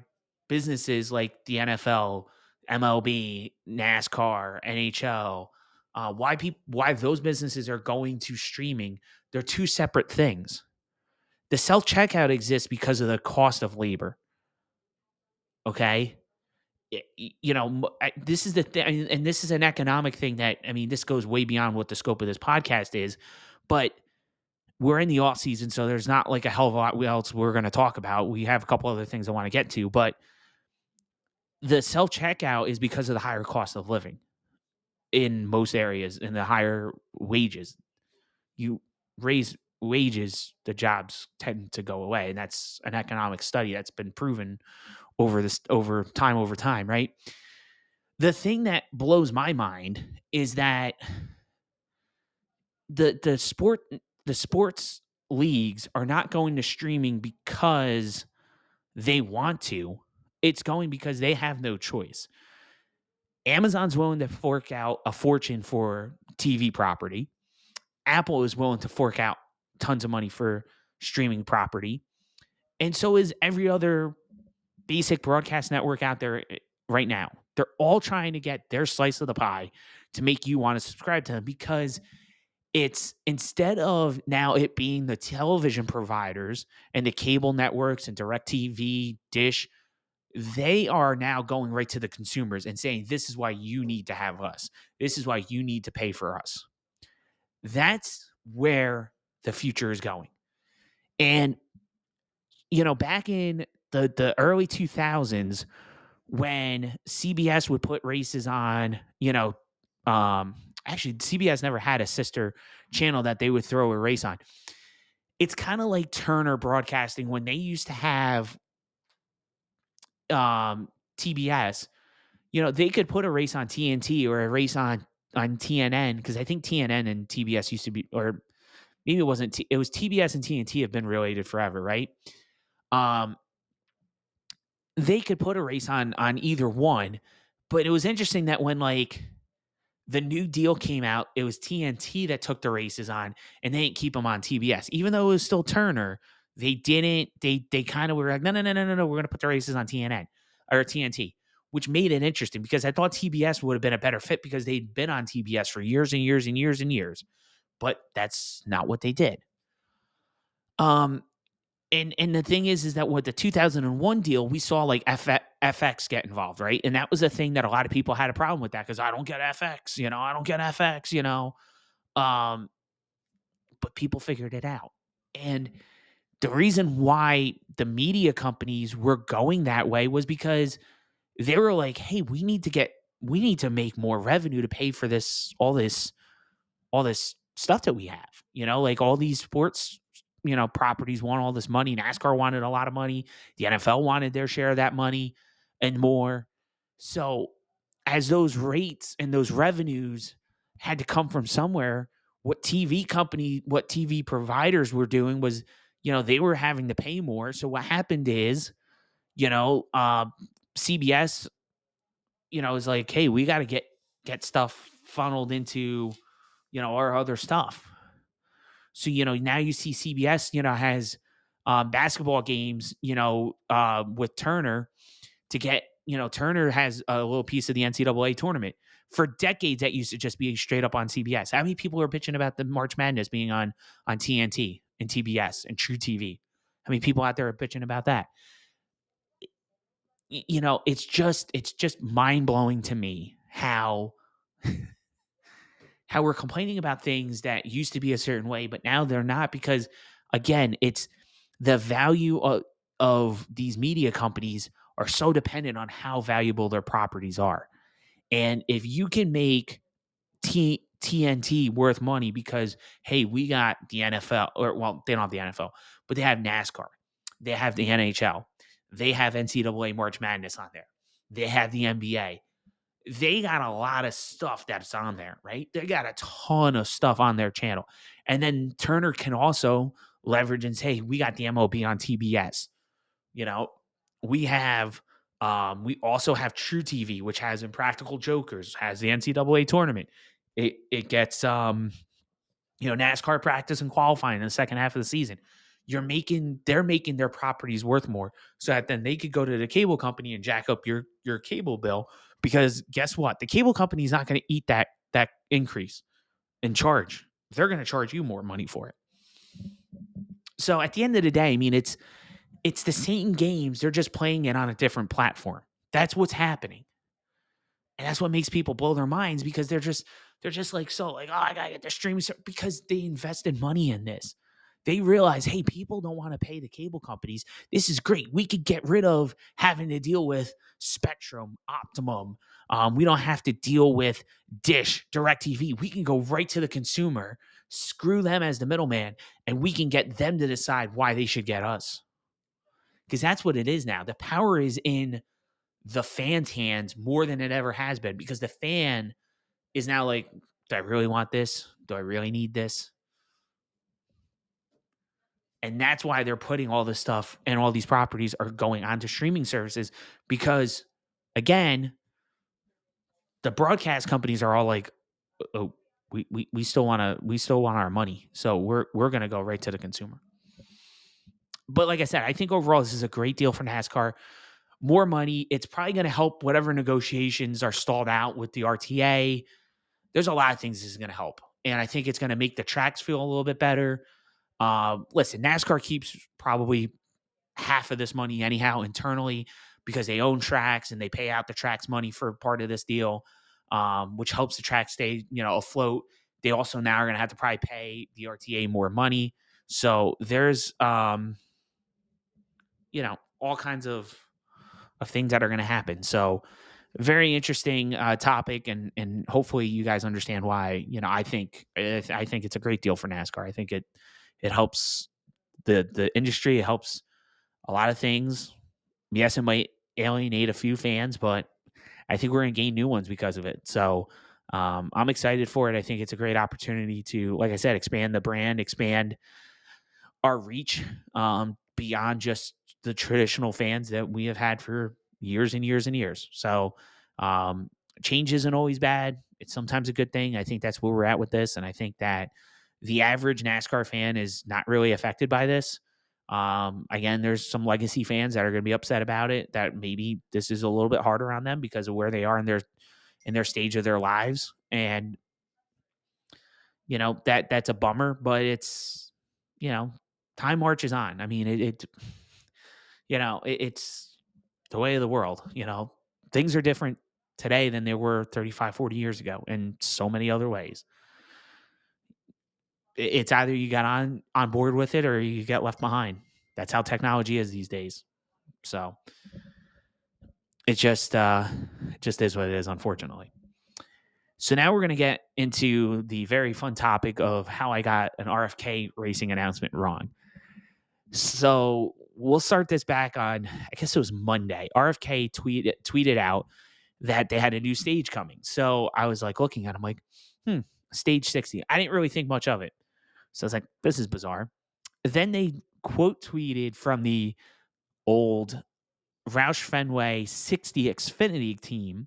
businesses like the NFL, MLB, NASCAR, NHL, uh, why people why those businesses are going to streaming. They're two separate things. The self checkout exists because of the cost of labor. Okay, you know, this is the thing, and this is an economic thing that I mean, this goes way beyond what the scope of this podcast is, but we're in the off season, so there's not like a hell of a lot else we're going to talk about. We have a couple other things I want to get to, but the self checkout is because of the higher cost of living in most areas and the higher wages. You raise wages, the jobs tend to go away, and that's an economic study that's been proven over this over time over time, right? The thing that blows my mind is that the the sport the sports leagues are not going to streaming because they want to. It's going because they have no choice. Amazon's willing to fork out a fortune for TV property. Apple is willing to fork out tons of money for streaming property. And so is every other basic broadcast network out there eh, right now. They're all trying to get their slice of the pie to make you want to subscribe to them because it's instead of now it being the television providers and the cable networks and DirecTV, Dish, they are now going right to the consumers and saying, This is why you need to have us. This is why you need to pay for us. That's where the future is going. And, you know, back in the the early 2000s when CBS would put races on, you know, um actually CBS never had a sister channel that they would throw a race on. It's kind of like Turner Broadcasting when they used to have um TBS, you know, they could put a race on TNT or a race on on TNN because I think TNN and TBS used to be or maybe it wasn't T, it was TBS and TNT have been related forever, right? Um they could put a race on on either one. But it was interesting that when like the new deal came out, it was TNT that took the races on, and they didn't keep them on TBS, even though it was still Turner. They didn't. They they kind of were like, no, no, no, no, no, no. We're gonna put the races on TNN or TNT, which made it interesting because I thought TBS would have been a better fit because they'd been on TBS for years and years and years and years, but that's not what they did. Um, and and the thing is is that with the 2001 deal we saw like fx get involved right? And that was a thing that a lot of people had a problem with that because i don't get fx you know i don't get fx you know? Um but people figured it out. And the reason why the media companies were going that way was because they were like hey we need to get we need to make more revenue to pay for this all this all this stuff that we have. You know like all these sports you know, properties want all this money. NASCAR wanted a lot of money. The NFL wanted their share of that money and more. So, as those rates and those revenues had to come from somewhere, what TV company, what TV providers were doing was, you know, they were having to pay more. So, what happened is, you know, uh, CBS, you know, is like, hey, we got to get get stuff funneled into, you know, our other stuff. So, you know, now you see CBS, you know, has um, basketball games, you know, uh, with Turner to get, you know, Turner has a little piece of the NCAA tournament. For decades, that used to just be straight up on CBS. How many people are bitching about the March Madness being on on TNT and TBS and truTV? How many people out there are bitching about that? You know, it's just it's just mind blowing to me how how we're complaining about things that used to be a certain way, but now they're not because, again, it's the value of, of these media companies are so dependent on how valuable their properties are. And if you can make t- TNT worth money because hey, we got the NFL or well, they don't have the NFL, but they have NASCAR, they have the NHL, they have NCAA March Madness on there, they have the NBA. They got a lot of stuff that's on there, right? They got a ton of stuff on their channel. And then Turner can also leverage and say, hey, we got the MLB on TBS. You know, we have um, we also have truTV, which has Impractical Jokers, has the NCAA tournament. It it gets um, you know, NASCAR practice and qualifying in the second half of the season. You're making they're making their properties worth more so that then they could go to the cable company and jack up your your cable bill because guess what? The cable company is not going to eat that that increase in charge. They're going to charge you more money for it. So at the end of the day, I mean it's it's the same games. They're just playing it on a different platform. That's what's happening. And that's what makes people blow their minds because they're just they're just like so like oh I gotta get the streaming because they invested money in this. They realize hey people don't want to pay the cable companies. This is great. We could get rid of having to deal with Spectrum, Optimum. Um, we don't have to deal with Dish, DirecTV. We can go right to the consumer, screw them as the middleman, and we can get them to decide why they should get us because that's what it is now. The power is in the fan's hands more than it ever has been because the fan is now like, do I really want this? Do I really need this? And that's why they're putting all this stuff and all these properties are going onto streaming services because, again, the broadcast companies are all like, oh, we, we, we still want to we still want our money, so we're we're gonna go right to the consumer but like I said, I think overall this is a great deal for NASCAR. More money. It's probably going to help whatever negotiations are stalled out with the RTA. There's a lot of things this is going to help. And I think it's going to make the tracks feel a little bit better. Um, listen, NASCAR keeps probably half of this money anyhow internally because they own tracks and they pay out the tracks money for part of this deal, um, which helps the track stay, you know, afloat. They also now are going to have to probably pay the RTA more money. So there's um, you know all kinds of of things that are going to happen. So very interesting uh, topic, and and hopefully you guys understand why. You know, I think I think it's a great deal for NASCAR. I think it it helps the the industry. It helps a lot of things. Yes, it might alienate a few fans, but I think we're going to gain new ones because of it. So um, I'm excited for it. I think it's a great opportunity to, like I said, expand the brand, expand our reach um, beyond just the traditional fans that we have had for years and years and years. So um, change isn't always bad. It's sometimes a good thing. I think that's where we're at with this, and I think that the average NASCAR fan is not really affected by this. Um, again, there's some legacy fans that are going to be upset about it. That maybe this is a little bit harder on them because of where they are in their in their stage of their lives, and you know that that's a bummer. But it's you know time marches on. I mean, it, it you know, it, it's the way of the world. You know, things are different today than they were 35, 40 years ago in so many other ways. It's either you got on on board with it or you get left behind. That's how technology is these days. So it just uh just is what it is, unfortunately. So now we're going to get into the very fun topic of how I got an RFK racing announcement wrong. So we'll start this back on, I guess it was Monday. RFK tweeted tweeted out that they had a new stage coming. So I was like looking at him like, hmm, stage 60. I didn't really think much of it. So I was like, this is bizarre. Then they quote tweeted from the old Roush Fenway 60 Xfinity team.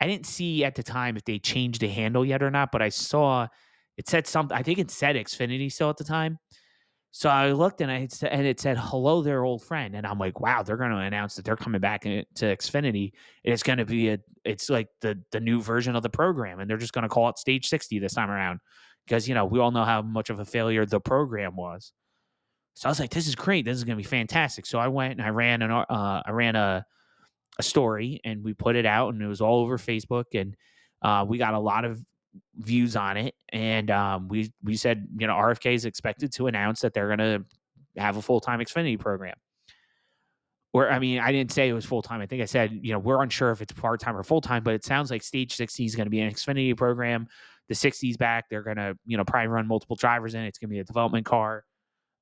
I didn't see at the time if they changed the handle yet or not, but I saw it said something. I think it said Xfinity still at the time. So I looked and I and it said hello there old friend and I'm like wow they're going to announce that they're coming back to Xfinity it's going to be a it's like the the new version of the program and they're just going to call it stage 60 this time around because you know we all know how much of a failure the program was. So I was like this is great this is going to be fantastic. So I went and I ran an uh, I ran a a story and we put it out and it was all over Facebook and uh, we got a lot of views on it, and um, we we said you know RFK is expected to announce that they're going to have a full time Xfinity program. Or I mean, I didn't say it was full time. I think I said you know we're unsure if it's part time or full time, but it sounds like Stage 60 is going to be an Xfinity program. the 60s back. They're gonna, you know, probably run multiple drivers in. It's gonna be a development car.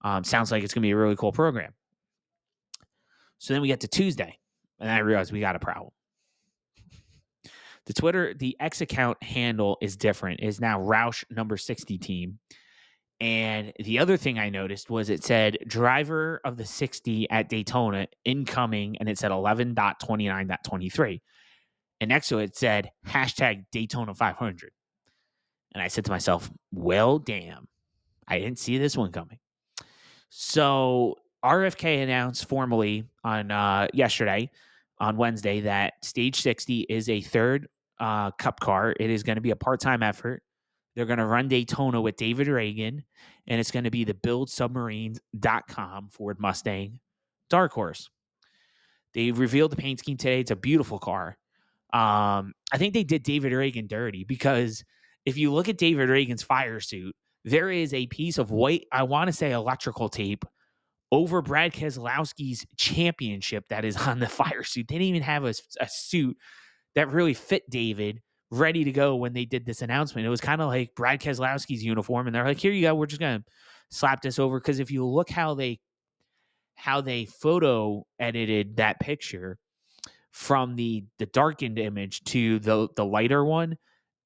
Um, sounds like it's gonna be a really cool program. So then we get to Tuesday, and I realized we got a problem. The Twitter, the X account handle is different. Is now Roush number 60 team. And the other thing I noticed was it said driver of the 60 at Daytona incoming, and it said 11.29.23. And next to it said hashtag Daytona 500. And I said to myself, well, damn, I didn't see this one coming. So RFK announced formally on uh, yesterday, on Wednesday, that Stage 60 is a third uh, Cup car. It is going to be a part time effort. They're going to run Daytona with David Ragan, and it's going to be the buildsubmarines.com Ford Mustang Dark Horse. They revealed the paint scheme today. It's a beautiful car. Um, I think they did David Ragan dirty because if you look at David Ragan's fire suit, there is a piece of white, I want to say electrical tape over Brad Keselowski's championship that is on the fire suit. They didn't even have a, a suit that really fit David ready to go when they did this announcement. It was kind of like Brad Keselowski's uniform, and they're like, "Here you go. We're just gonna slap this over." Because if you look how they how they photo edited that picture from the the darkened image to the the lighter one,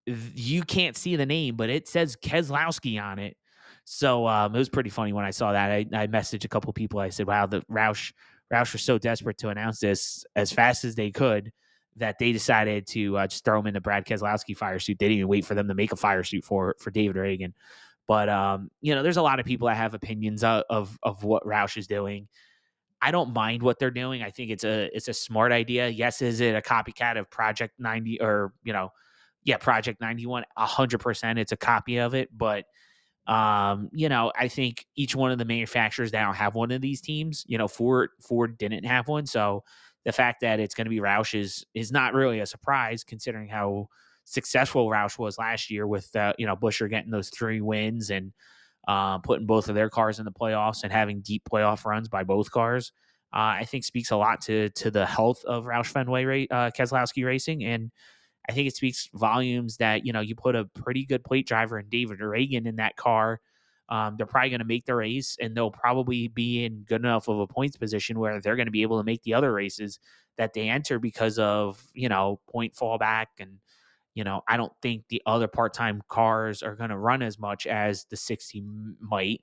you can't see the name, but it says Keselowski on it. So um, it was pretty funny when I saw that. I, I messaged a couple people. I said, "Wow, the Roush Roush was so desperate to announce this as fast as they could." That they decided to uh, just throw him in the Brad Keselowski fire suit. They didn't even wait for them to make a fire suit for for David Ragan. But um, you know, there's a lot of people that have opinions of, of of what Roush is doing. I don't mind what they're doing. I think it's a it's a smart idea. Yes, is it a copycat of Project 90 or you know, yeah, Project 91? hundred percent, it's a copy of it. But um, you know, I think each one of the manufacturers now have one of these teams. You know, Ford Ford didn't have one, so the fact that it's going to be Roush is is not really a surprise considering how successful Roush was last year with uh, you know Buescher getting those three wins and uh, putting both of their cars in the playoffs and having deep playoff runs by both cars. Uh, I think speaks a lot to to the health of Roush Fenway uh, Keselowski Racing, and I think it speaks volumes that you know you put a pretty good plate driver in David Ragan in that car um, they're probably going to make the race and they'll probably be in good enough of a points position where they're going to be able to make the other races that they enter because of, you know, point fallback. And, you know, I don't think the other part time cars are going to run as much as the 60 might.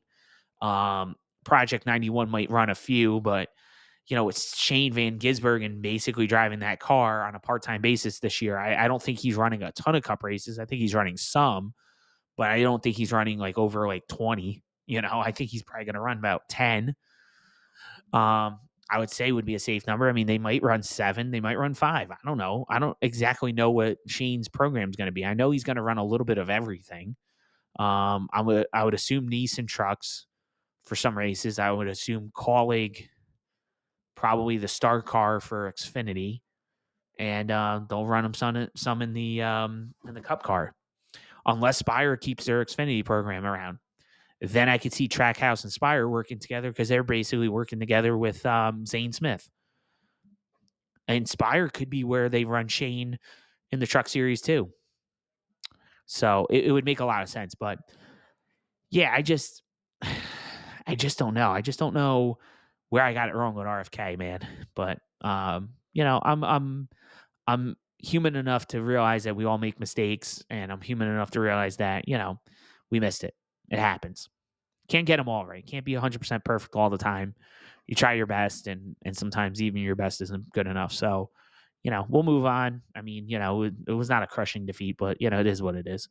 Um, Project 91 might run a few, but, you know, it's Shane Van Gisbergen basically driving that car on a part time basis this year. I, I don't think he's running a ton of cup races. I think he's running some but I don't think he's running like over like 20. You know, I think he's probably going to run about 10. Um, I would say would be a safe number. I mean, they might run seven, they might run five. I don't know. I don't exactly know what Shane's program is going to be. I know he's going to run a little bit of everything. Um, I would I would assume Niece trucks for some races. I would assume Kaulig, probably the star car for Xfinity, and uh, they'll run them some some in the um, in the Cup car unless Spire keeps their Xfinity program around. Then I could see Trackhouse and Spire working together because they're basically working together with um, Zane Smith. And Spire could be where they run Shane in the truck series too. So it, it would make a lot of sense. But yeah, I just I just don't know. I just don't know where I got it wrong with RFK, man. But um, you know, I'm I'm I'm human enough to realize that we all make mistakes, and I'm human enough to realize that you know we missed it. It happens. Can't get them all right. Can't be 100% perfect all the time. You try your best, and and sometimes even your best isn't good enough. So, you know, we'll move on. I mean, you know, it, was not a crushing defeat, but you know, it is what it is.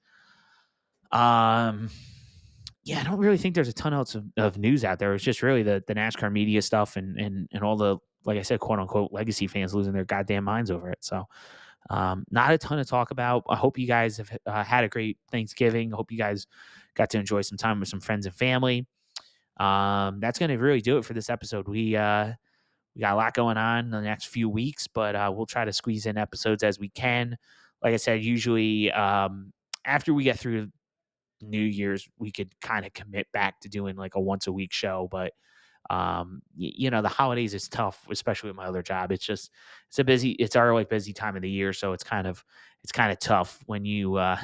Um, yeah, I don't really think there's a ton else of, of news out there. It's just really the the NASCAR media stuff and and and all the like I said, quote unquote legacy fans losing their goddamn minds over it. So um, not a ton to talk about. I hope you guys have uh, had a great Thanksgiving. I hope you guys got to enjoy some time with some friends and family. Um, that's going to really do it for this episode. We uh, we got a lot going on in the next few weeks, but uh, we'll try to squeeze in episodes as we can. Like I said, usually um, after we get through New Year's, we could kind of commit back to doing like a once a week show, but um you know the holidays is tough especially with my other job it's just it's a busy it's our like busy time of the year so it's kind of it's kind of tough when you uh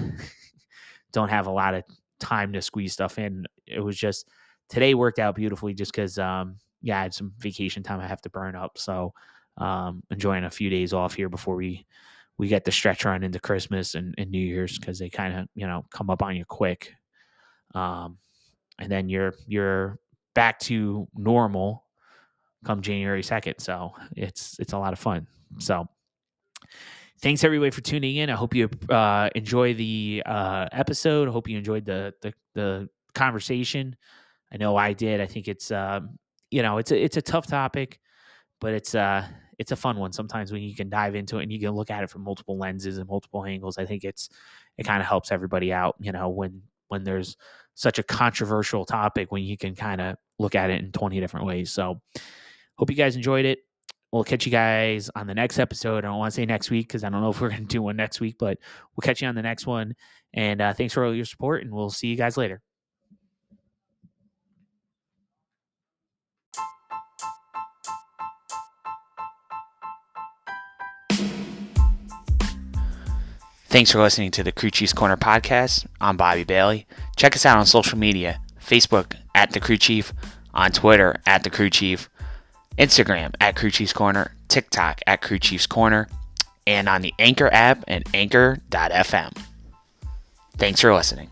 don't have a lot of time to squeeze stuff in. It was just today worked out beautifully just because um yeah, I had some vacation time I have to burn up. So um enjoying a few days off here before we we get the stretch run into Christmas and, and New Year's because they kind of, you know, come up on you quick. Um and then you're you're back to normal come January 2nd. So it's it's a lot of fun. So thanks everybody for tuning in. I hope you uh, enjoy the uh, episode. I hope you enjoyed the, the the conversation. I know I did. I think it's um, you know it's a it's a tough topic, but it's uh it's a fun one. Sometimes when you can dive into it and you can look at it from multiple lenses and multiple angles, I think it's it kind of helps everybody out. You know when when there's such a controversial topic when you can kind of look at it in 20 different ways. So hope you guys enjoyed it. We'll catch you guys on the next episode. I don't want to say next week because I don't know if we're going to do one next week, but we'll catch you on the next one. And uh, thanks for all your support, and we'll see you guys later. Thanks for listening to the Crew Chiefs Corner podcast. I'm Bobby Bailey. Check us out on social media Facebook at the Crew Chief, on Twitter at the Crew Chief, Instagram at Crew Chiefs Corner, TikTok at Crew Chiefs Corner, and on the Anchor app and anchor.fm. Thanks for listening.